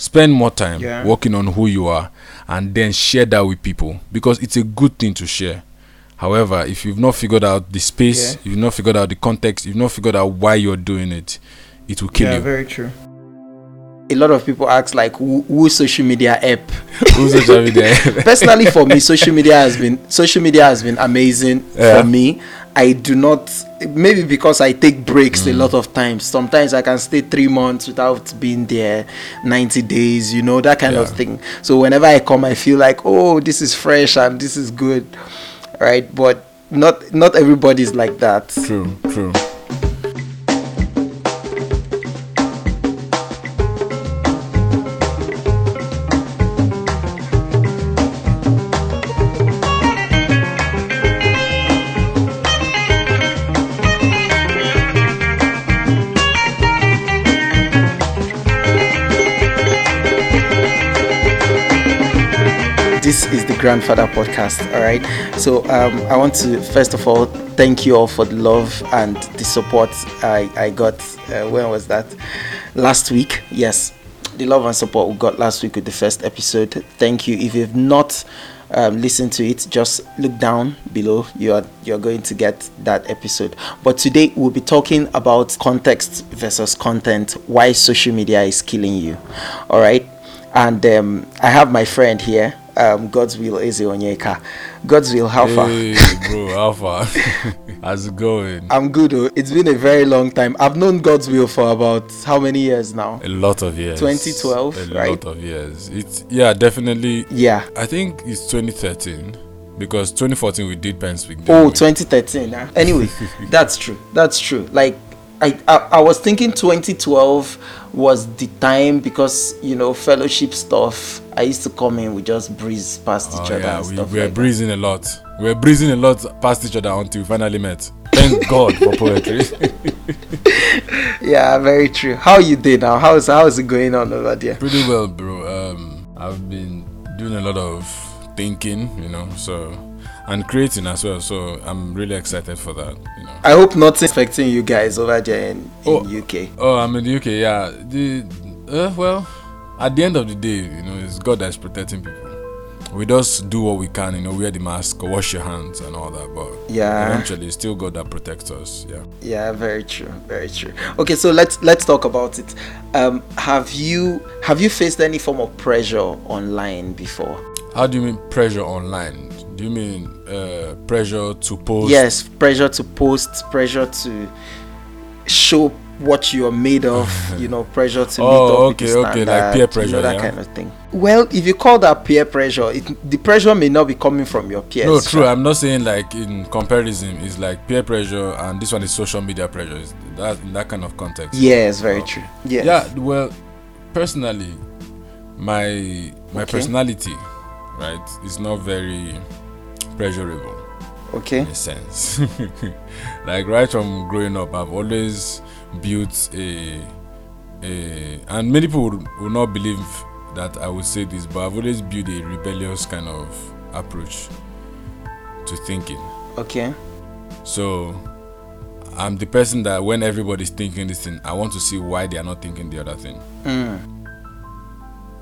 spend more time Yeah. working on who you are and then share that with people because it's a good thing to share however if you've not figured out the space Yeah. you've not figured out the context you've not figured out why you're doing it it will kill yeah, you very true. A lot of people ask like, who, who social media app? Who's social media? Personally, for me, social media has been social media has been amazing Yeah. for me. I do not maybe because I take breaks a mm. lot of times. Sometimes I can stay three months without being there, ninety days, you know that kind of thing. So whenever I come, I feel like, oh, this is fresh and this is good, right? But not not everybody's like that. true true grandfather podcast all right? So um, i want to first of all thank you all for the love and the support i, I got uh, when was that? Last week yes. The love and support we got last week with the first episode. Thank you. If you've not um, listened to it just look down below. You're you're going to get that episode. But today we'll be talking about context versus content why social media is killing you all right? And um, I have my friend here, um, Godswill Ezeonyeka. God's will, how far? hey bro how far how's it going I'm good. Oh. It's been a very long time. I've known Godswill for about how many years now? a lot of years 2012, a right? lot of years it's yeah definitely Yeah. i think it's 2013 because 2014 we did pen speak Oh, we? 2013. huh? Anyway, that's true. That's true. Like, I, I, I was thinking 2012 was the time because, you know, fellowship stuff. I used to come in, we just breeze past each Oh, other yeah, we, stuff we were like that. breezing a lot. We were breezing a lot past each other until we finally met. Thank God for poetry. Yeah, very true. How you did now? How's how's it going on over there? Pretty well, bro. Um, I've been doing a lot of thinking, you know, so and creating as well. So I'm really excited for that, you know. I hope not affecting you guys over there in, in Oh. UK. Oh, I'm in the UK. Yeah. The uh, well, at the end of the day, you know, it's God that's protecting people. We just do what we can, you know, wear the mask, wash your hands, and all that. But Yeah. eventually, it's still God that protects us. Yeah. Yeah, very true, very true. Okay, so let's let's talk about it. Um, have you have you faced any form of pressure online before? How do you mean pressure online? Do you mean uh, pressure to post? Yes, pressure to post, pressure to show what you are made of. you know, pressure to meet Oh, up with okay, the okay, like standard, peer you pressure, know, that yeah. kind of thing. Well, if you call that peer pressure, it, the pressure may not be coming from your peers. No, true. right? I'm not saying like in comparison. It's like peer pressure, and this one is social media pressure. Is that in that kind of context? Yes, very Oh. true. Yes. Yeah. Well, personally, my my Okay. personality, right, is not very pleasurable Okay. in a sense. like right from growing up, I've always built a a, and many people would, will not believe that I would say this, but I've always built a rebellious kind of approach to thinking. Okay. So I'm the person that when everybody's thinking this thing, I want to see why they are not thinking the other thing. Mm.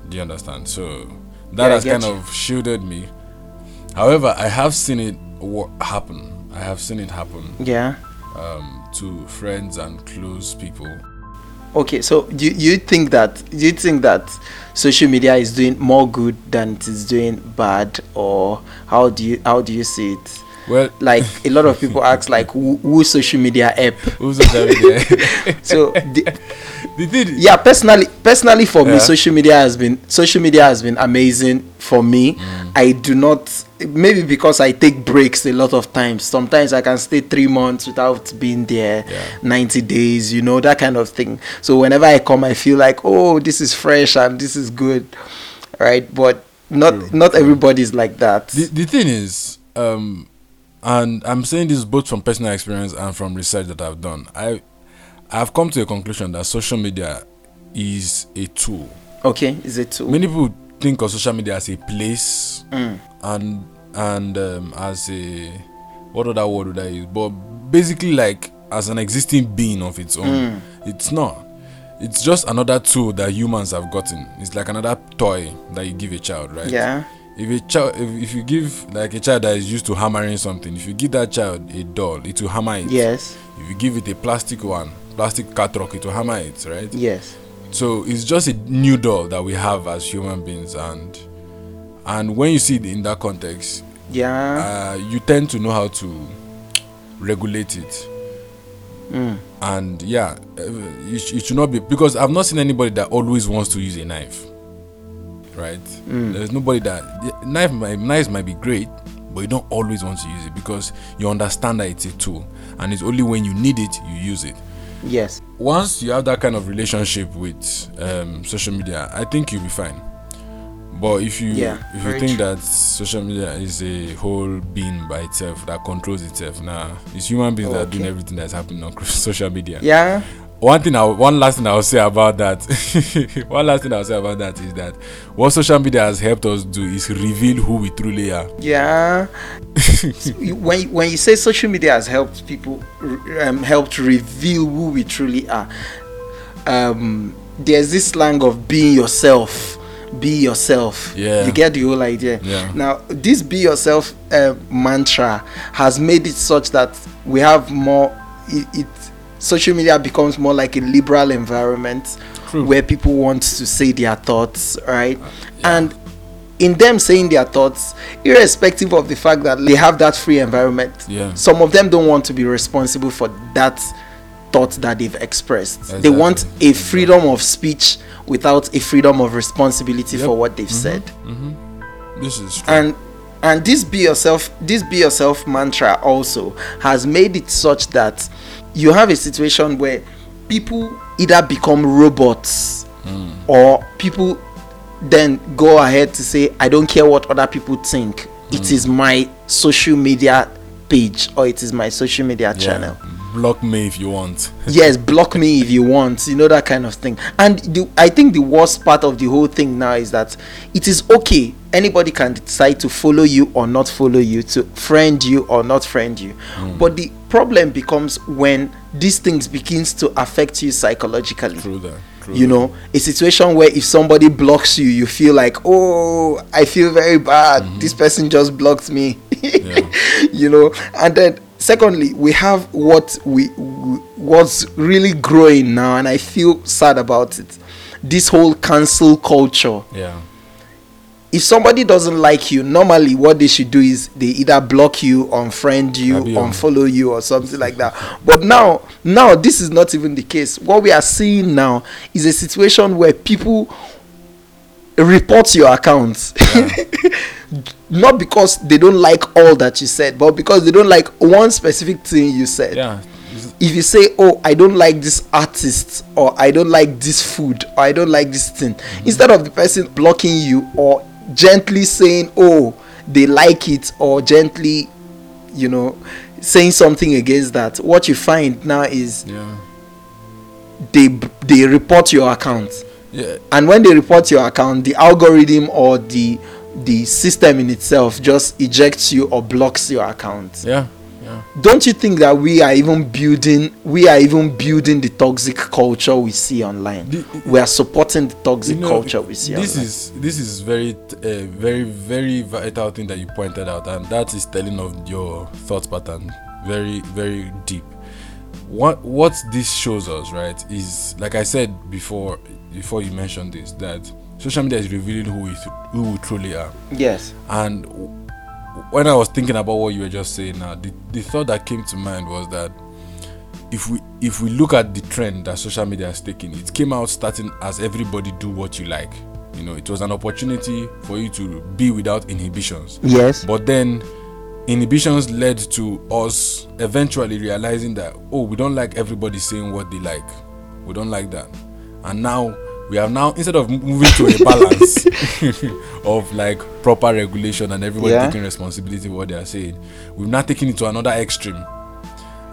Do you understand? So that Yeah, has kind you. of shielded me. However, I have seen it happen. I have seen it happen Yeah. um, to friends and close people. Okay, so do you, think that do you think that social media is doing more good than it is doing bad, or how do you how do you see it? Well, Like a lot of people ask, like who, who social media app? who's social media? So the, the thing, yeah, personally, personally for me, social media has been social media has been amazing for me. Mm. I do not maybe because I take breaks a lot of times. Sometimes I can stay three months without being there, Yeah. ninety days, you know that kind of thing. So whenever I come, I feel like oh, this is fresh and this is good, right? But not True, not everybody's like that. the, the thing is, um, and I'm saying this both from personal experience and from research that I've done. I I've come to a conclusion that social media is a tool. okay, is it too? Many people think of social media as a place Mm. and and um, as a what other word would I use? But basically, like as an existing being of its own. Mm. It's not. it's just another tool that humans have gotten. It's like another toy that you give a child, right? Yeah. If a child, if, if you give like a child that is used to hammering something, if you give that child a doll, it will hammer it. Yes. If you give it a plastic one, plastic cat rock, it will hammer it, right? Yes. So it's just a new doll that we have as human beings, and and when you see it in that context, Yeah. uh, you tend to know how to regulate it. And yeah, uh, it, it should not be because I've not seen anybody that always wants to use a knife. Right? There's nobody that knife might, knives might be great, but you don't always want to use it because you understand that it's a tool, and it's only when you need it you use it yes. once you have that kind of relationship with um, social media, I think you'll be fine. But if you Yeah, if you think true. that social media is a whole being by itself that controls itself, nah, it's human beings that are doing everything that's happening on social media. Yeah. One thing, I, one last thing I'll say about that, one last thing I'll say about that is that what social media has helped us do is reveal who we truly are. Yeah. When you- when you say social media has helped people um, helped reveal who we truly are, um, there's this slang of being yourself. Be yourself. Yeah. You get the whole idea. Yeah. Now, this be yourself uh, mantra has made it such that we have more. It, it social media becomes more like a liberal environment True. where people want to say their thoughts, right? And in them saying their thoughts, irrespective of the fact that they have that free environment, Yeah. some of them don't want to be responsible for that thought that they've expressed. They want a freedom of speech without a freedom of responsibility Yep. for what they've mm-hmm. said. Mm-hmm. This is true. And and this be yourself this be yourself mantra also has made it such that you have a situation where people either become robots hmm. or people then go ahead to say i don't care what other people think. It hmm. is my social media page or it is my social media Yeah. channel. Block me if you want. yes block me if you want you know that kind of thing. And the, i think the worst part of the whole thing now is that it is okay. Anybody can decide to follow you or not follow you to friend you or not friend you. Hmm. But the problem becomes when these things begins to affect you psychologically True that. True you that. know a situation where if somebody blocks you you feel like oh i feel very bad mm-hmm. this person just blocked me you know and then secondly we have what we, we what's really growing now and i feel sad about it this whole cancel culture Yeah. If somebody doesn't like you normally what they should do is they either block you unfriend you um, unfollow you or something like that. But now now this is not even the case. What we are seeing now is a situation where people report your account not because they don't like all that you said but because they don't like one specific thing you said. Yeah. If you say oh i don't like this artist or i don't like this food or i don't like this thing instead of the person blocking you or gently saying oh they like it or gently you know saying something against that what you find now is Yeah. they they report your account Yeah. and when they report your account the algorithm or the the system in itself just ejects you or blocks your account Yeah. Yeah. don't you think that we are even building we are even building the toxic culture we see online The- we are supporting the toxic You know, culture we see this online. is this is very uh, very very vital thing that you pointed out and that is telling of your thought pattern very very deep what what this shows us right is like i said before before you mentioned this that social media is revealing who we who we truly are yes and when I was thinking about what you were just saying now, the, the thought that came to mind was that if we if we look at the trend that social media has taken, it came out starting as everybody do what you like. You know, it was an opportunity for you to be without inhibitions. yes But then inhibitions led to us eventually realizing that oh, we don't like everybody saying what they like. We don't like that. And now we have now instead of moving to a balance of like proper regulation and everybody Yeah. taking responsibility for what they are saying, we've now taken it to another extreme.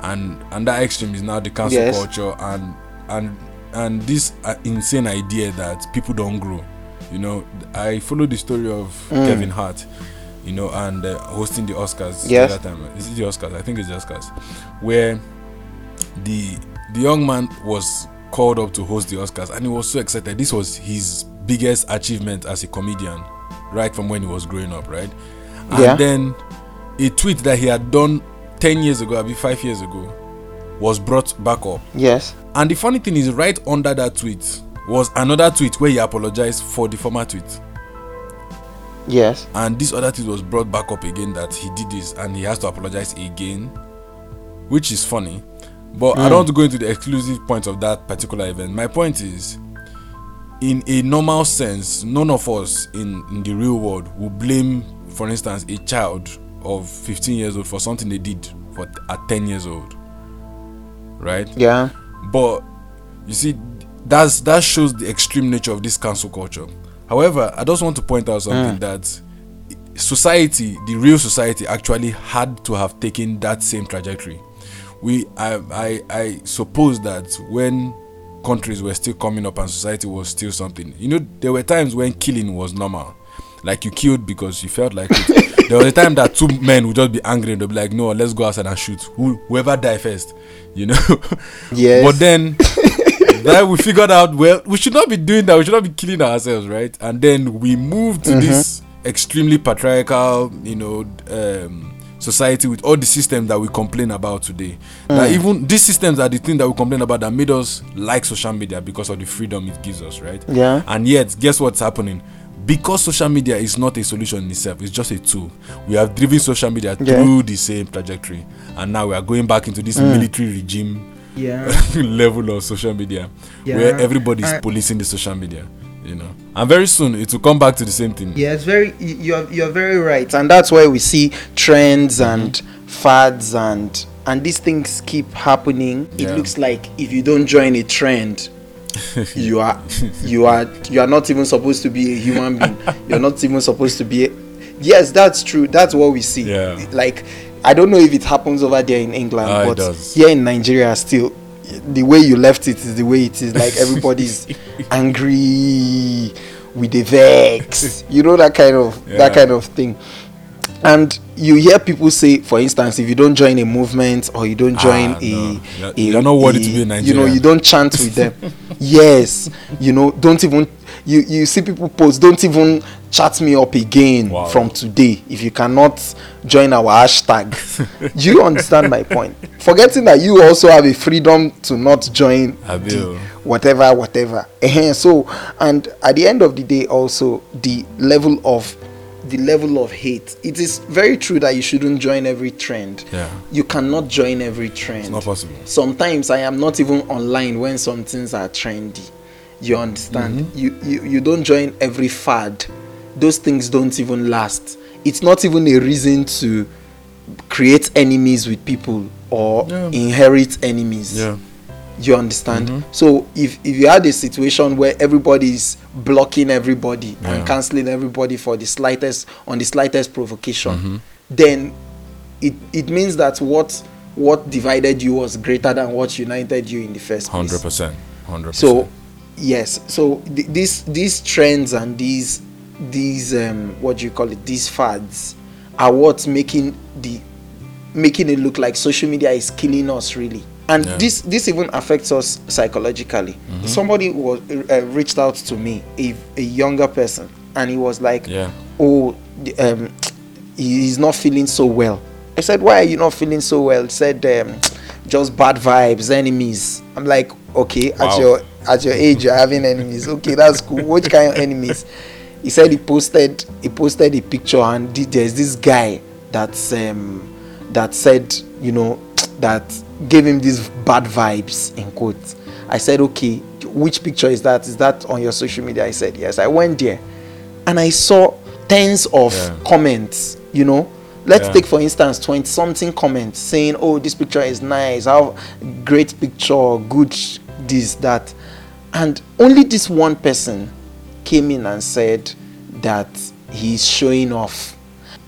And and that extreme is now the cancel Yes. culture and and and this uh, insane idea that people don't grow. You know, I follow the story of Mm. Kevin Hart, you know, and uh, hosting the Oscars. Yes. Other time. Is it the Oscars? I think it's the Oscars, where the the young man was called up to host the Oscars, and he was so excited. This was his biggest achievement as a comedian, right from when he was growing up, right? And Yeah. then a tweet that he had done 10 years ago, maybe five years ago, was brought back up. Yes. And the funny thing is, right under that tweet was another tweet where he apologized for the former tweet. Yes. And this other tweet was brought back up again that he did this and he has to apologize again, which is funny. But I hmm. don't want to go into the exclusive point of that particular event. My point is, in a normal sense, none of us in, in the real world will blame, for instance, a child of 15 years old for something they did for at 10 years old. Right? Yeah. but you see that's that shows the extreme nature of this cancel culture however i just want to point out something hmm. that society the real society actually had to have taken that same trajectory we i i, I suppose that when countries were still coming up and society was still something you know there were times when killing was normal. Like you killed because you felt like it. There was a time that two men would just be angry and they'll be like no let's go outside and shoot. Who, whoever die first you know? Yes. but then then we figured out well we should not be doing that. We should not be killing ourselves right? And then we moved to this extremely patriarchal you know um society with all the systems that we complain about today that hmm. even these systems are the thing that we complain about that made us like social media because of the freedom it gives us right Yeah. and yet guess what's happening because social media is not a solution in itself it's just a tool we have driven social media Yeah. through the same trajectory and now we are going back into this hmm. military regime Yeah. level of social media Yeah. where everybody is I- policing the social media you know and very soon it will come back to the same thing Yeah, it's very you're you're very right, and that's why we see trends and fads and and these things keep happening. It Yeah. looks like if you don't join a trend, you are you are you are not even supposed to be a human being. You're not even supposed to be. A, yes, that's true. That's what we see. Yeah. Like I don't know if it happens over there in England, Ah, but here in Nigeria, still the way you left it is the way it is. Like everybody's angry with the vex. You know that kind of Yeah. that kind of thing. And you hear people say, for instance, if you don't join a movement or you don't join Ah, a, no. You're- a- you're not worthy a- to be in You know, you don't chant with them. yes, you know, don't even you you see people post, don't even chat me up again Wow. from today if you cannot join our hashtag. Do you understand my point? Forgetting that you also have a freedom to not join whatever, whatever. So, and at the end of the day, also the level of the level of hate. It is very true that you shouldn't join every trend. Yeah. You cannot join every trend. not possible. Sometimes I am not even online when some things are trendy. You understand? Mm-hmm. You, you you don't join every fad. Those things don't even last. It's not even a reason to create enemies with people or Yeah. inherit enemies yeah you understand so if if you had a situation where everybody is blocking everybody Yeah. and canceling everybody for the slightest on the slightest provocation Mm-hmm. then it it means that what what divided you was greater than what united you in the first place 100% 100% so yes so th- these these trends and these these um what do you call it these fads are what's making the making it look like social media is killing us really and Yeah. this this even affects us psychologically somebody was uh, reached out to me a, a younger person and he was like Yeah. oh um he's not feeling so well i said why are you not feeling so well he said um just bad vibes enemies i'm like okay at Wow. your at your age you're having enemies. Okay that's cool. What kind of enemies? He said he posted he posted a picture and th- there's this guy that's um that said you know that gave him these bad vibes in quotes. I said okay which picture is that? Is that on your social media? I said yes. I went there and i saw tens of Yeah. comments you know. Let's Yeah. take for instance 20 something comments saying oh this picture is nice how great picture good this that and only this one person came in and said that he's showing off.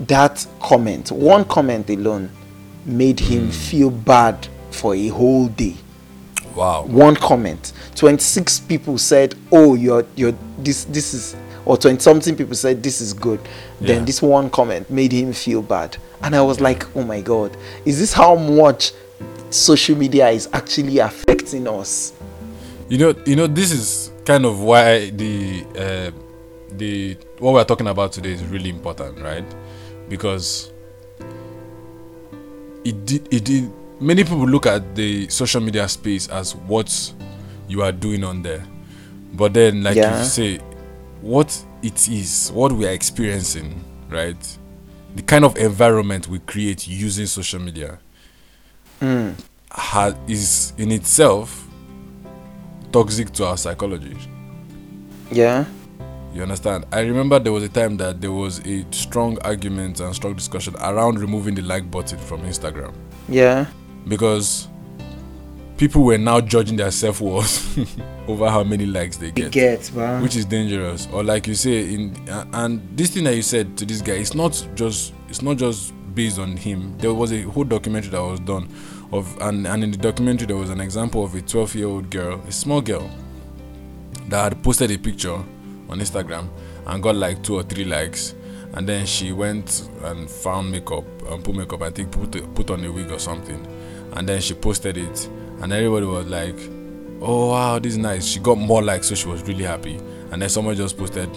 That comment one comment alone made him hmm. feel bad for a whole day. Wow. One comment 26 people said oh you're you're this this is or 20 something people said this is good. Yeah. then this one comment made him feel bad. And i was like oh my god is this how much social media is actually affecting us you know you know this is kind of why the uh, the what we're talking about today is really important right because it did it did many people look at the social media space as what you are doing on there but then like Yeah. you say what it is what we are experiencing right the kind of environment we create using social media Mm. ha- is in itself toxic to our psychology Yeah. you understand i remember there was a time that there was a strong argument and strong discussion around removing the like button from instagram Yeah. because people were now judging their self-worth over how many likes they get get, man. which is dangerous or like you say in and this thing that you said to this guy it's not just it's not just based on him there was a whole documentary that was done of and, and in the documentary there was an example of a 12 year old girl a small girl that had posted a picture on instagram and got like two or three likes. And then she went and found makeup and put makeup i think put put on a wig or something. And then she posted it. And everybody was like oh wow this is nice. She got more likes so she was really happy. And then someone just posted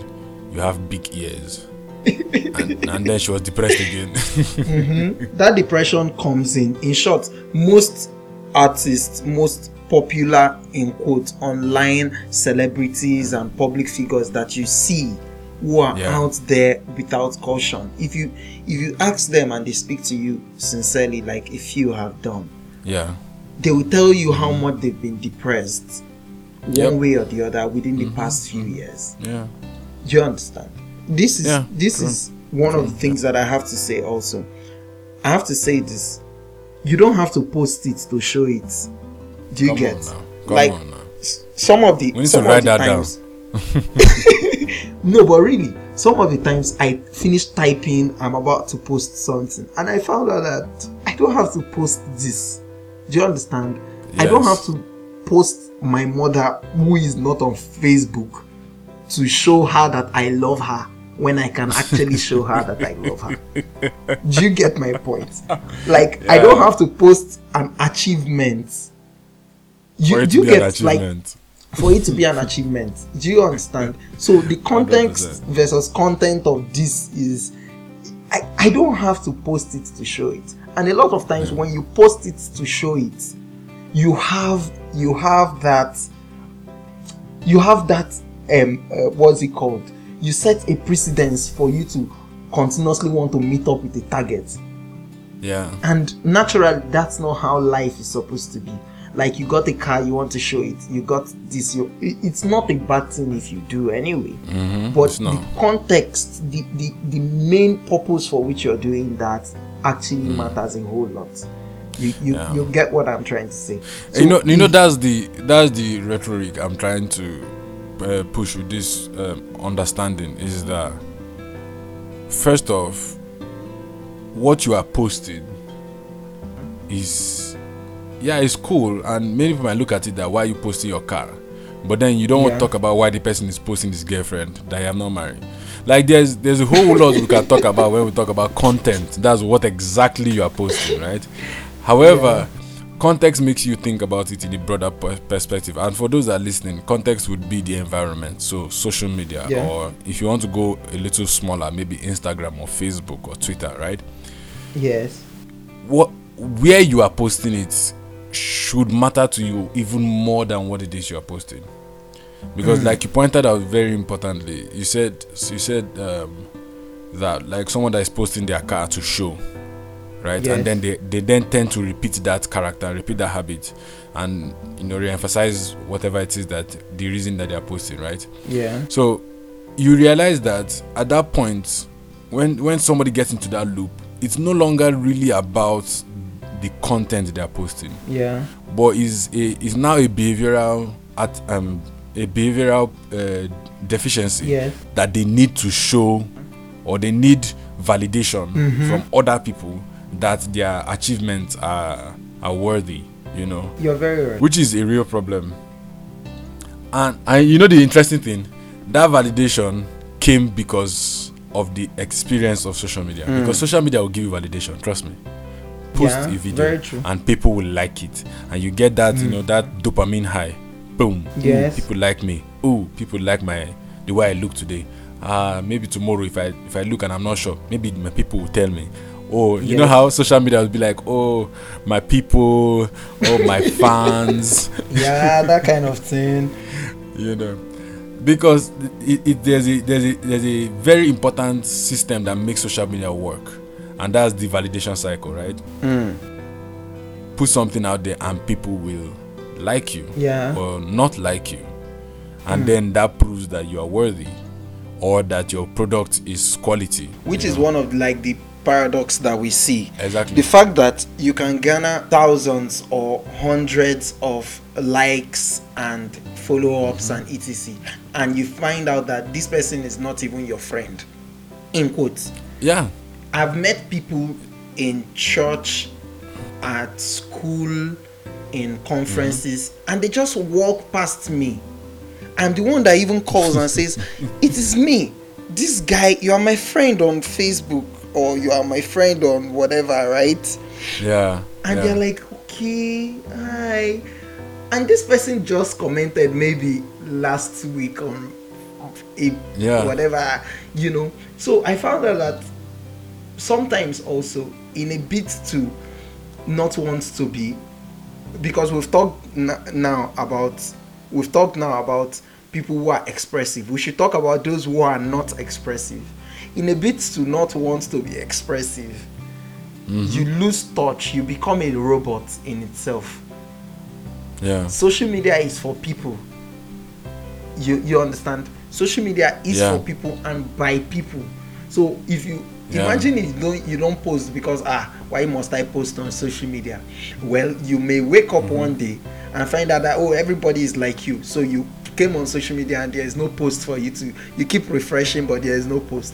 you have big ears and, and then she was depressed again. Mm-hmm. That depression comes in. In short most artists most popular in quote online celebrities and public figures that you see who are Yeah. out there without caution. If you if you ask them and they speak to you sincerely like a few have done yeah. they will tell you how much they've been depressed one way or the other within the past few years. Yeah. Do you understand? This is Yeah, this true. is one of the things that I have to say also. I have to say this. You don't have to post it to show it. Do you come get? on now come like on now some of the We need some to write that down. no, but really, some of the times I finish typing, I'm about to post something, and I found out that I don't have to post this. Do you understand? I don't have to post my mother who is not on Facebook to show her that I love her when I can actually show her that I love her. Do you get my point? Like I don't have to post an achievement. You, do you get like achievement for it to be an achievement. Do you understand? So the context 100%. versus content of this is I, I don't have to post it to show it. And a lot of times when you post it to show it, you have you have that you have that um uh, what's it called? You set a precedence for you to continuously want to meet up with a target. yeah And naturally, that's not how life is supposed to be. Like you got a car, you want to show it. You got this. You, it's not a bad thing if you do anyway. But Mm-hmm. it's the context, the, the the main purpose for which you're doing that actually matters a whole lot. You you, Mm. Yeah. you get what I'm trying to say. you know you know that's the that's the rhetoric i'm trying to uh, push with this um, understanding is that first off what you are posting is yeah it's cool and many people might look at it that why you posting your car but then you don't want to talk about why the person is posting his girlfriend that I am not married. Like there's there's a whole lot we can talk about when we talk about content. That's what exactly you are posting right? However context makes you think about it in a broader per- perspective. And for those that are listening context would be the environment. So social media Yeah. or if you want to go a little smaller maybe instagram or facebook or twitter right? Yes, what where you are posting it should matter to you even more than what it is you are posting. Because like you pointed out very importantly you said you said um, that like someone that is posting their car to show right? Yes. and then they, they then tend to repeat that character repeat that habit and you know re-emphasize whatever it is that the reason that they are posting right? Yeah, so you realize that at that point, when when somebody gets into that loop, it's no longer really about the content they are posting, yeah, but is a is now a behavioral at um a behavioral uh, deficiency yes, that they need to show or they need validation Mm-hmm. from other people that their achievements are are worthy. You know you're very right. which is a real problem. And and you know the interesting thing, that validation came because of the experience of social media. Because social media will give you validation. Trust me. Post Yeah, a video very true. and people will like it, and you get that you know that dopamine high. boom. Ooh, Yes. people like me. Oh, people like my the way I look today. Uh maybe tomorrow if I if I look and I'm not sure, maybe my people will tell me. Oh, you know how social media will be like, oh, my people, oh, my fans, Yeah, that kind of thing. you know, because it, it, there's a there's a there's a very important system that makes social media work, and that's the validation cycle, right? Mm. Put something out there, and people will like you Yeah. or not like you, and then that proves that you are worthy, or that your product is quality. Which is one of like the paradox that we see. Exactly. The fact that you can garner thousands or hundreds of likes and follow-ups and etc. And you find out that this person is not even your friend. In quotes. yeah. I've met people in church, at school, in conferences, mm-hmm. and they just walk past me. I'm the one that even calls and says, It is me. This guy, you are my friend on Facebook, or you are my friend on whatever, right? Yeah. And yeah. they're like, Okay, hi. And this person just commented maybe last week on a Yeah. whatever, you know. So I found out that sometimes also in a bit to not want to be because we've talked n- now about we've talked now about people who are expressive we should talk about those who are not expressive in a bit to not want to be expressive you lose touch you become a robot in itself. Yeah. social media is for people. You you understand? Social media is Yeah. for people and by people. So if you Yeah. imagine if you don't you don't post because ah why must i post on social media? Well you may wake up one day and find out that oh everybody is like you. So you came on social media and there is no post for you to you keep refreshing but there is no post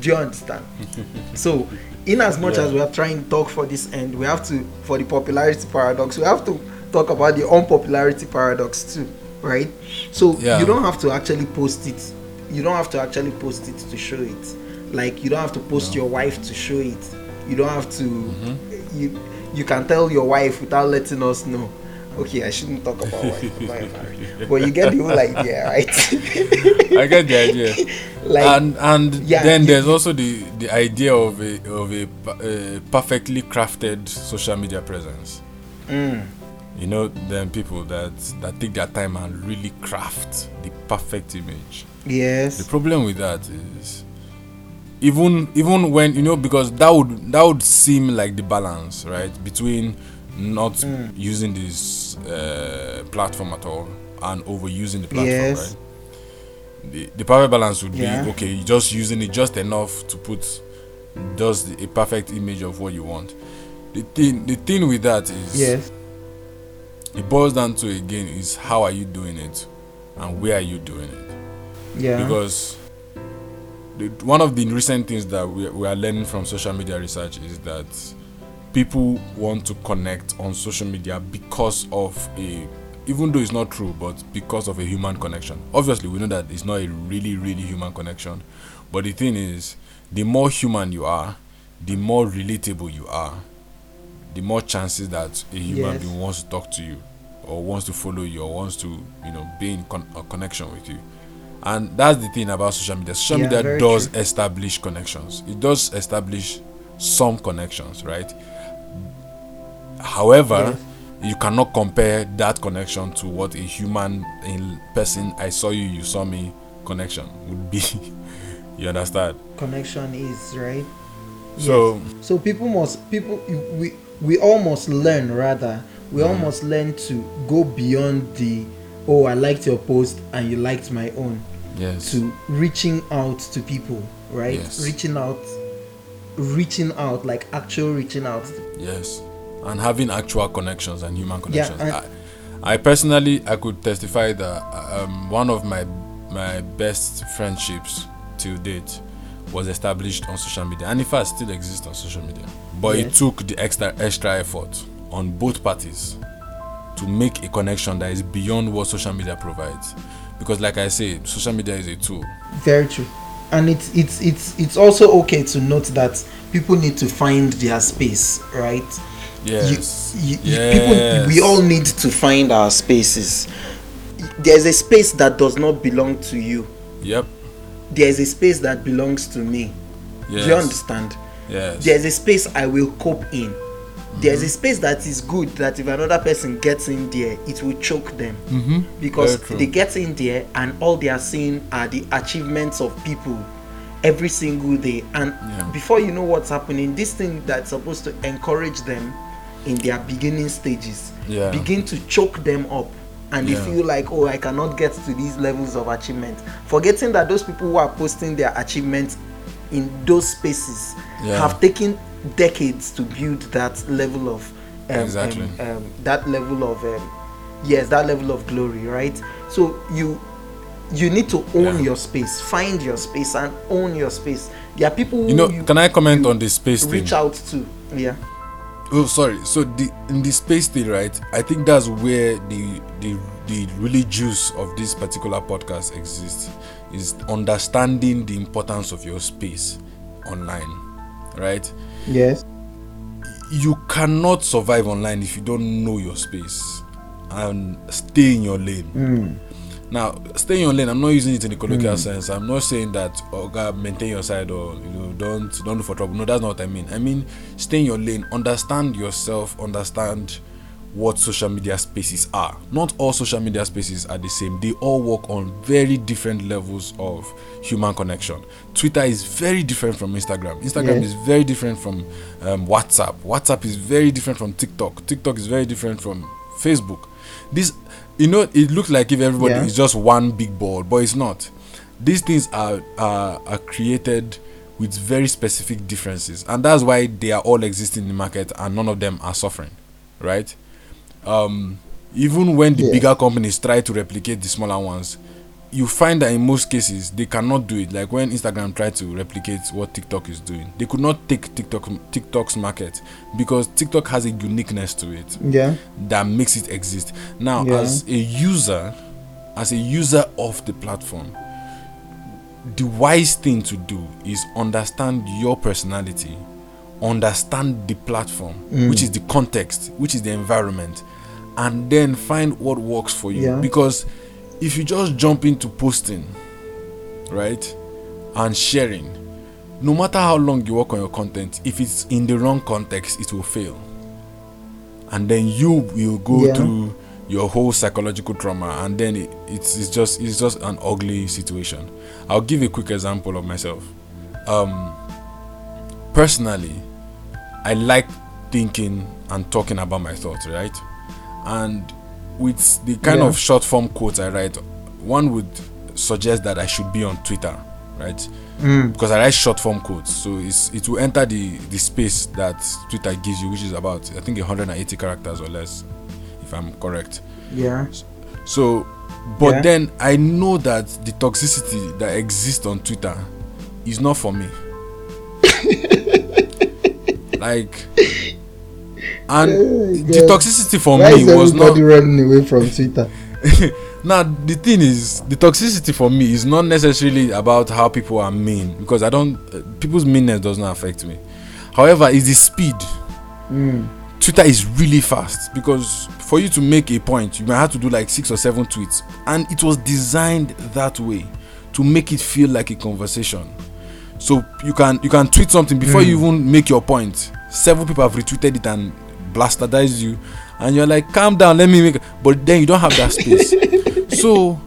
do you understand? So in as much Yeah. as we are trying to talk for this end we have to for the popularity paradox we have to talk about the unpopularity paradox too right? So Yeah. you don't have to actually post it. You don't have to actually post it to show it. Like you don't have to post your wife to show it. You don't have to Mm-hmm. you you can tell your wife without letting us know okay i shouldn't talk about wife I'm married. but you get the whole idea right I get the idea. like and and yeah, then there's also the the idea of a of a, a perfectly crafted social media presence. mm, You know, then people that that take their time and really craft the perfect image. Yes. The problem with that is even even when you know because that would that would seem like the balance right between not Mm. using this uh, platform at all and overusing the platform Yes. right the, the perfect balance would Yeah. be okay just using it just enough to put just a perfect image of what you want the thing the thing with that is yes it boils down to again is how are you doing it and where are you doing it yeah because the, one of the recent things that we, we are learning from social media research is that people want to connect on social media because of a even though it's not true but because of a human connection. Obviously we know that it's not a really really human connection but the thing is the more human you are the more relatable you are the more chances that a human Yes. being wants to talk to you or wants to follow you or wants to you know be in con- a connection with you. And that's the thing about social media. Social Yeah, media does true. establish connections. It does establish some connections right however you cannot compare that connection to what a human in person i saw you you saw me connection would be. You understand? Connection is right? So so people must people we we all must learn rather. We all mm-hmm. must learn to go beyond the oh i liked your post and you liked my own. Yes. To reaching out to people right? Yes. reaching out reaching out like actual reaching out. Yes, and having actual connections and human connections. and- I, I personally, I could testify that um, one of my my best friendships till date was established on social media, and in fact still exists on social media. But it took the extra extra effort on both parties to make a connection that is beyond what social media provides. Because, like I say, social media is a tool. very true and it's it's it's it's also okay to note that people need to find their space right Yes. you, you, yes. people we all need to find our spaces there's a space that does not belong to you. Yep. There's a space that belongs to me. Yes. Do you understand? Yes. There's a space I will cope in. There's a space that is good that if another person gets in there, it will choke them. Mm-hmm. Because they get in there and all they are seeing are the achievements of people every single day. And Yeah. before you know what's happening, this thing that's supposed to encourage them in their beginning stages Yeah. begin to choke them up. And they Yeah. feel like, oh, I cannot get to these levels of achievement. Forgetting that those people who are posting their achievements in those spaces Yeah. have taken decades to build that level of um, Exactly. um, um, that level of um, yes that level of glory right so you you need to own Yeah. your space find your space and own your space there are people who You know, you can I comment on the space thing? reach out to yeah Oh, sorry. So the in the space thing, right? I think that's where the the the really juice of this particular podcast exists is understanding the importance of your space online, right? yes You cannot survive online if you don't know your space and stay in your lane. Hmm. Now, stay in your lane. I'm not using it in the colloquial sense. I'm not saying that oh God, maintain your side or you know don't don't look for trouble. No, that's not what I mean. I mean stay in your lane. Understand yourself. Understand what social media spaces are. Not all social media spaces are the same. They all work on very different levels of human connection. Twitter is very different from Instagram. Instagram Yes. is very different from um, WhatsApp. WhatsApp is very different from TikTok. TikTok is very different from Facebook. This, you know, it looks like if everybody Yeah. is just one big ball, but it's not. These things are, are are created with very specific differences, and that's why they are all existing in the market, and none of them are suffering, right? Um, even when the Yes. bigger companies try to replicate the smaller ones, you find that in most cases they cannot do it. Like when Instagram tried to replicate what TikTok is doing, they could not take TikTok TikTok's market because TikTok has a uniqueness to it yeah that makes it exist. Now, Yeah. as a user, as a user of the platform, the wise thing to do is understand your personality, understand the platform, Mm. which is the context, which is the environment, and then find what works for you. Yeah. Because if you just jump into posting, right, and sharing, no matter how long you work on your content, if it's in the wrong context, it will fail. And then you will go Yeah. through your whole psychological trauma and then it, it's, it's just it's just an ugly situation. I'll give a quick example of myself. Um personally i like thinking and talking about my thoughts right? And with the kind Yeah. of short form quotes i write one would suggest that i should be on twitter right Mm. because I write short form quotes, so it's it will enter the the space that Twitter gives you, which is about I think 180 characters or less, if I'm correct. yeah So, but Yeah. then I know that the toxicity that exists on Twitter is not for me. like, and the toxicity for why me was not running away from twitter? Now the thing is the toxicity for me is not necessarily about how people are mean because i don't uh, people's meanness does not affect me. However it's the speed. Mm. twitter is really fast because for you to make a point you might have to do like six or seven tweets. And it was designed that way to make it feel like a conversation. So you can you can tweet something before you even make your point. Several people have retweeted it and bastardized you. And you're like calm down let me make but then you don't have that space. So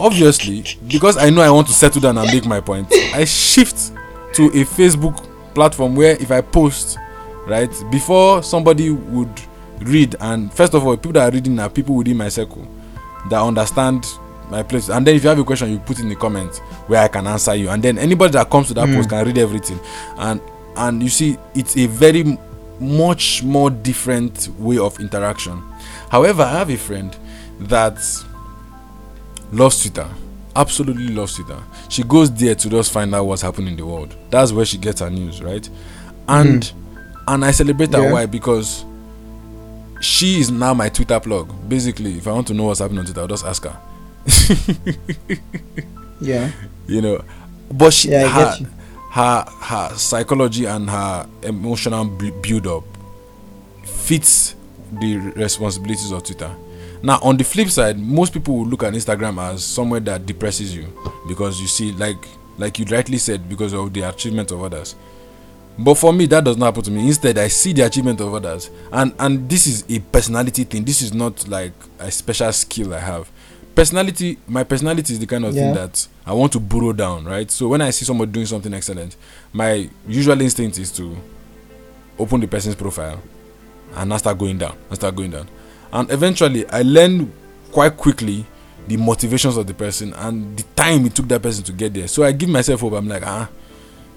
obviously because i know i want to settle down and make my point i shift to a facebook platform where if i post right before somebody would read and first of all people that are reading are people within my circle that understand my place. And then if you have a question you put in the comments where i can answer you. And then anybody that comes to that hmm. post can read everything. And and you see it's a very much more different way of interaction. However i have a friend that loves twitter absolutely loves twitter. She goes there to just find out what's happening in the world. That's where she gets her news right? And hmm. and i celebrate her Yeah. why? Because she is now my twitter plug. Basically if i want to know what's happening on twitter i'll just ask her. Yeah. You know but she Yeah, I her, get you. Her her psychology and her emotional build up fits the responsibilities of twitter Now, on the flip side, most people will look at Instagram as somewhere that depresses you because you see, like, like you rightly said, because of the achievement of others. But for me, that does not happen to me. Instead, I see the achievement of others, and and this is a personality thing. This is not like a special skill I have. Personality, my personality is the kind of Yeah. thing that I want to burrow down, right? So when I see somebody doing something excellent, my usual instinct is to open the person's profile and I start going down, and start going down, and eventually I learn quite quickly the motivations of the person and the time it took that person to get there. So I give myself hope. I'm like, ah,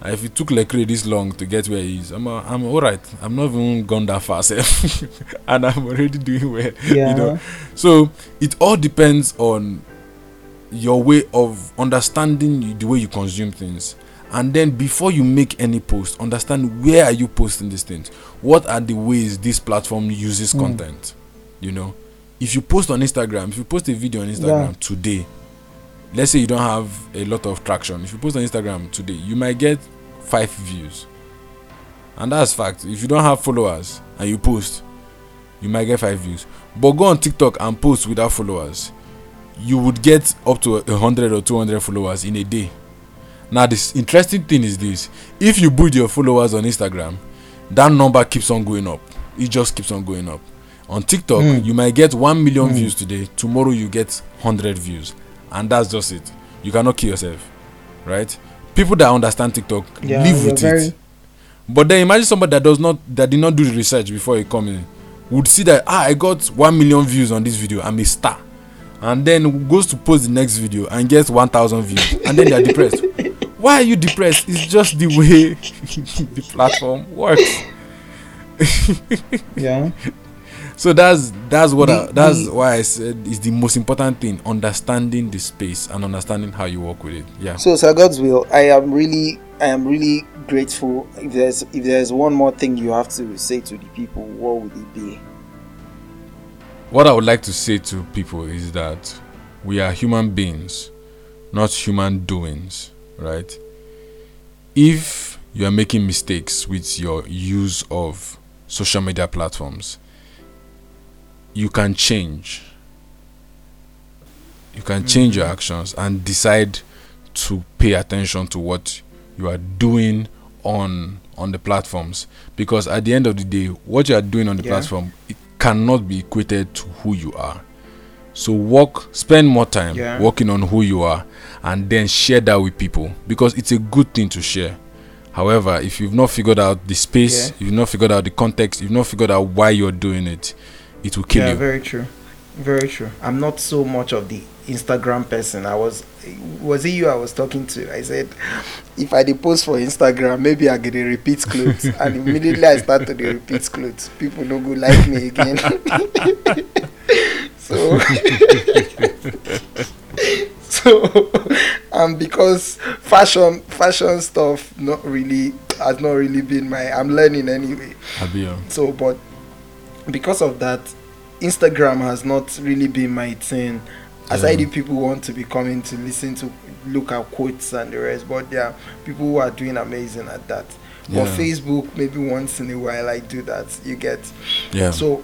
if it took Lecrae this long to get where he is, I'm, uh, I'm all right. I'm not even gone that far, and I'm already doing well. Yeah. You know, so it all depends on your way of understanding the way you consume things and then before you make any post understand where are you posting these things what are the ways this platform uses Mm. content you know if you post on instagram if you post a video on instagram Yeah. today let's say you don't have a lot of traction if you post on instagram today you might get five views. And that's fact. If you don't have followers and you post you might get five views. But go on tiktok and post without followers. You would get up to a hundred or two hundred followers in a day. Now this interesting thing is this. If you build your followers on instagram that number keeps on going up. It just keeps on going up. On tiktok Mm. you might get 1 million Mm. views today. Tomorrow you get 100 views and that's just it. You cannot kill yourself right? People that understand tiktok Yeah, live with it. but then imagine somebody that does not that did not do the research before he come in would see that ah i got 1 million views on this video. I'm a star. And then goes to post the next video and gets 1000 views. And then they're depressed. Why are you depressed? It's just the way the platform works. Yeah. so that's that's what I, that's the- why i said is the most important thing understanding the space and understanding how you work with it yeah So, Sir Godswill, I am really, I am really grateful. If there's, if there's one more thing you have to say to the people, what would it be? what I would like to say to people is that we are human beings, not human doings, right? If you are making mistakes with your use of social media platforms, you can change. You can change your mm. actions and decide to pay attention to what you are doing on on the platforms because at the end of the day what you are doing on the Yeah. platform it cannot be equated to who you are so work spend more time Yeah. working on who you are and then share that with people because it's a good thing to share however if you've not figured out the space Yeah. you've not figured out the context you've not figured out why you're doing it it will kill yeah, you very true. Very true. I'm not so much of the Instagram person. I was, was it you I was talking to? I said, if I post for Instagram, maybe I get a repeat clothes, and immediately I start to the repeat clothes. People no go like me again. so, so, and because fashion, fashion stuff, not really has not really been my. I'm learning anyway. Abio. So, but because of that, Instagram has not really been my thing. As Yeah. if people want to be coming to listen to look at quotes and the rest, but there are people who are doing amazing at that. But Yeah. Facebook, maybe once in a while, I do that. You get Yeah. so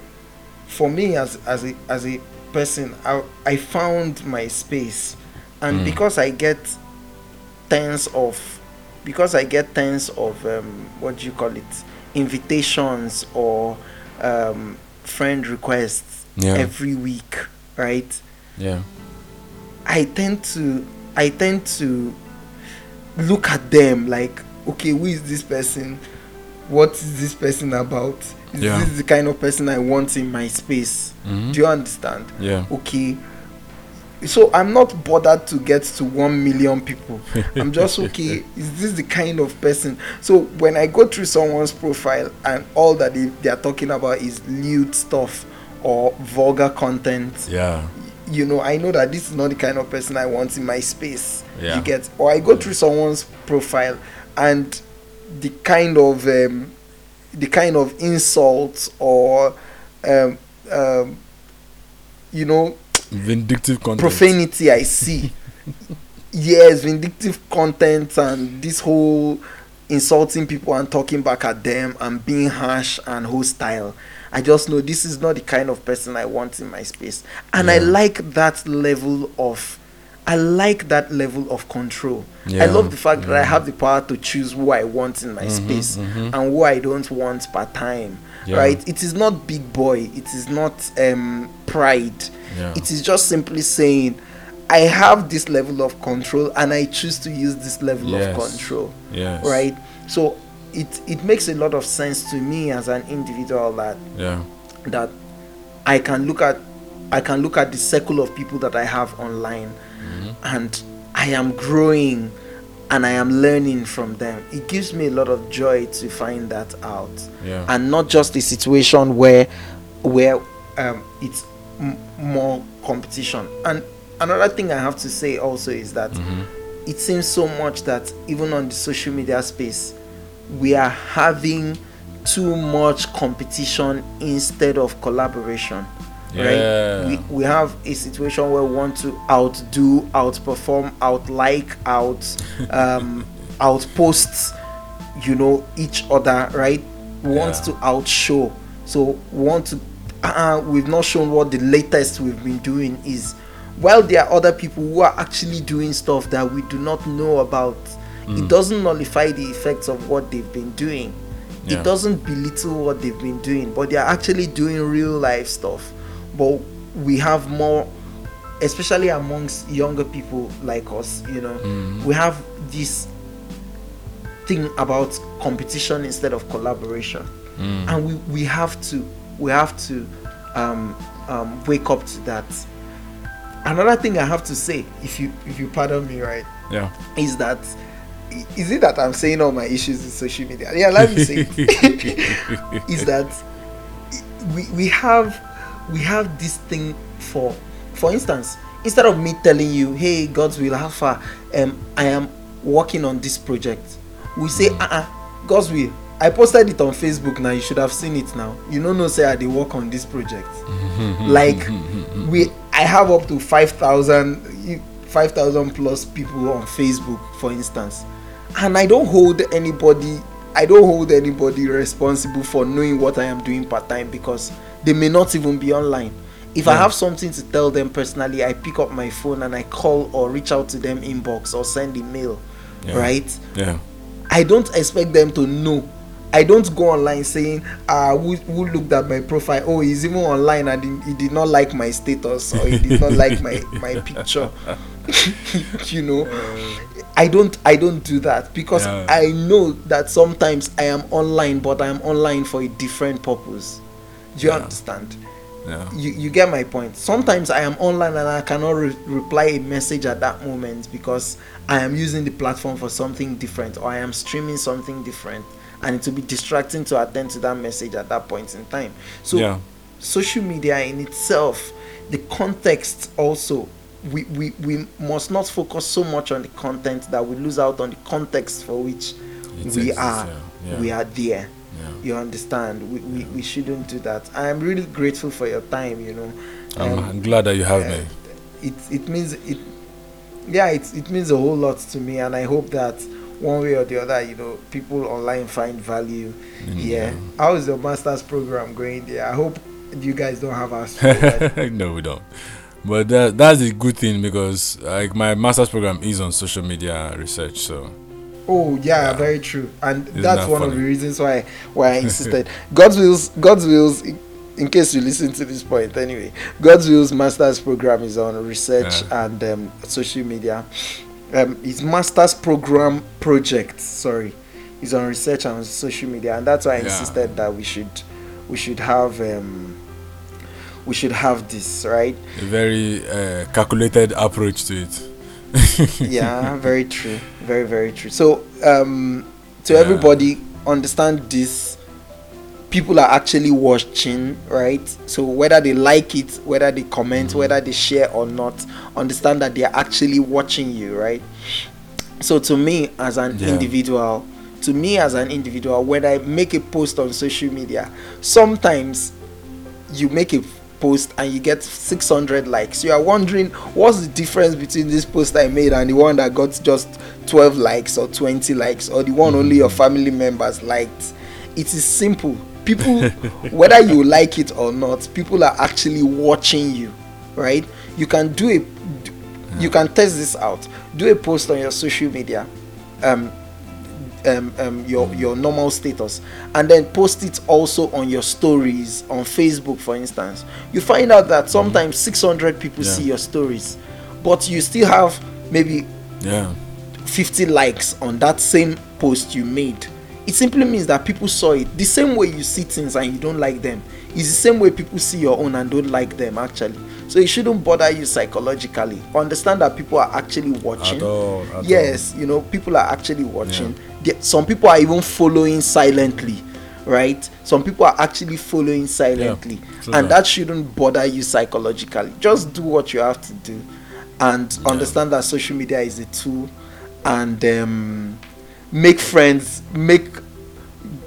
for me as as a as a person, I I found my space, and Mm. because I get tens of because I get tens of um, what do you call it invitations or um, friend requests yeah. every week, right? yeah. I tend to I tend to look at them like, okay, who is this person? What is this person about? Is Yeah. this the kind of person I want in my space? Mhm. Do you understand? Yeah. Okay. So I'm not bothered to get to one million people. I'm just okay. Is this the kind of person? So when I go through someone's profile and all that they, they are talking about is lewd stuff or vulgar content, Yeah. you know, I know that this is not the kind of person I want in my space. Yeah. You get, or I go through someone's profile and the kind of um, the kind of insults or um, um, you know Vindictive content. profanity I see. yes, vindictive content and this whole insulting people and talking back at them and being harsh and hostile. I just know this is not the kind of person I want in my space. And I like that level of I like that level of control. Yeah, I love the fact that I mm. have the power to choose who I want in my mm-hmm, space mm-hmm. and who I don't want part time. Yeah. Right? It is not big boy. It is not um, pride. Yeah. It is just simply saying, I have this level of control and I choose to use this level Yes. of control. Yes. Right? So it it makes a lot of sense to me as an individual that Yeah. that I can look at I can look at the circle of people that I have online and I am growing and I am learning from them. It gives me a lot of joy to find that out. Yeah. And not just a situation where where um, it's m- more competition. And another thing I have to say also is that it seems so much that even on the social media space, we are having too much competition instead of collaboration. Yeah. Right? We, we have a situation where we want to outdo, outperform, outlike, out um, outpost, you know, each other, right? We want to outshow. So we want to uh, we've not shown what the latest we've been doing is. While there are other people who are actually doing stuff that we do not know about, Mm. it doesn't nullify the effects of what they've been doing. Yeah. It doesn't belittle what they've been doing, but they are actually doing real life stuff. But we have more, especially amongst younger people like us, you know, Mm. we have this thing about competition instead of collaboration Mm. and we, we have to we have to um, um, wake up to that another thing i have to say if you if you pardon me right Yeah. is that is it that i'm saying all my issues in social media yeah let me say is that we, we have we have this thing for for instance instead of me telling you hey Godswill how far um i am working on this project we say uh-uh Godswill. I posted it on facebook now you should have seen it now. You no know say i dey work on this project. Like we i have up to 5000 5000 plus people on facebook for instance. And i don't hold anybody i don't hold anybody responsible for knowing what i am doing part time because they may not even be online if i have something to tell them personally i pick up my phone and i call or reach out to them inbox or send email Yeah. right Yeah. I don't expect them to know. I don't go online saying, uh, who, who looked at my profile? Oh, he's even online and he, he did not like my status or he did not like my, my picture. you know, I don't I don't do that because Yeah. I know that sometimes I am online, but I am online for a different purpose. Do you Yeah. understand? Yeah. you, you get my point sometimes i am online and i cannot re- reply a message at that moment because i am using the platform for something different or i am streaming something different and it will be distracting to attend to that message at that point in time so Yeah. social media in itself the context also we, we we must not focus so much on the content that we lose out on the context for which It we exists, are yeah, we are there Yeah. you understand we, we, we shouldn't do that i am really grateful for your time you know I'm, Um, I'm glad that you have uh, me. it it means it yeah it, it means a whole lot to me and i hope that one way or the other you know people online find value Mm, yeah yeah. how is your master's program going there i hope you guys don't have us no, we don't. But that, that's a good thing because like my master's program is on social media research. So oh yeah, very true. And Isn't that's that one of the reasons why why i insisted. Godswill's god's wills in, in case you listen to this point anyway Godswill's master's program is on research Yeah. and um, social media. Um his master's program project sorry is on research and social media. And that's why i Yeah. insisted that we should we should have um we should have this right? A very uh, calculated approach to it. yeah very true very very true so um to Yeah. everybody understand this people are actually watching right so whether they like it whether they comment Mm-hmm. whether they share or not understand that they are actually watching you right so to me as an Yeah. individual to me as an individual when i make a post on social media sometimes you make a post and you get 600 likes. You are wondering what's the difference between this post i made and the one that got just 12 likes or 20 likes or the one only your family members liked? It is simple. People whether you like it or not people are actually watching you right? You can do a you can test this out. Do a post on your social media. Um um, um, your your normal status. And then post it also on your stories on facebook for instance. You find out that sometimes 600 people Yeah. see your stories but you still have maybe Yeah. 50 likes on that same post you made. It simply means that people saw it. The same way you see things and you don't like them is the same way people see your own and don't like them actually so it shouldn't bother you psychologically. Understand that people are actually watching. At all. At yes you know people are actually watching. There- some people are even following silently right? Some people are actually following silently. True and that. shouldn't bother you psychologically. Just do what you have to do and understand that social media is a tool and um, make friends make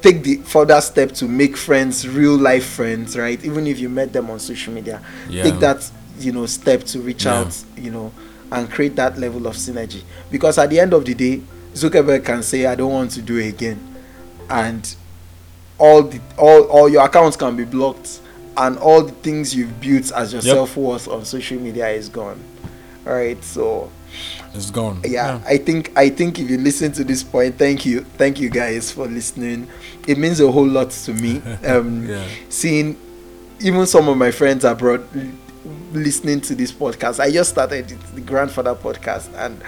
take the further step to make friends real life friends right? Even if you met them on social media Yeah. take that you know step to reach Yeah. out you know and create that level of synergy because at the end of the day zuckerberg can say i don't want to do it again and all the all, all your accounts can be blocked and all the things you've built as your Yep. self-worth on social media is gone all right so It's gone. yeah, i think i think if you listen to this point thank you thank you guys for listening it means a whole lot to me um Yeah. seeing even some of my friends abroad listening to this podcast i just started the grandfather podcast and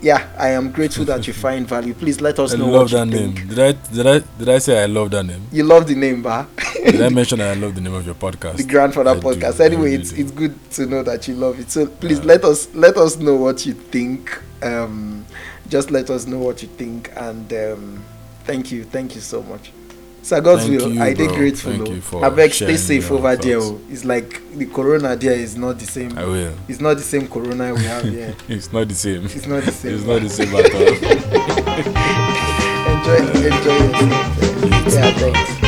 yeah i am grateful that you find value please let us I know love what you that name. think Did I did I did I say I love that name? you love the name ba Did I mention I love the name of your podcast? the grandfather I podcast I anyway it's do. it's good to know that you love it so please Yeah. let us let us know what you think um just let us know what you think and um thank you thank you so much sir god's Thank will you, i bro. grateful Thank o you for abeg stay safe over there thoughts. o it's like the corona there is not the same I will. it's not the same corona we have here It's not the same. it's not the same It's not the same at all. enjoy enjoy yourself yeah thanks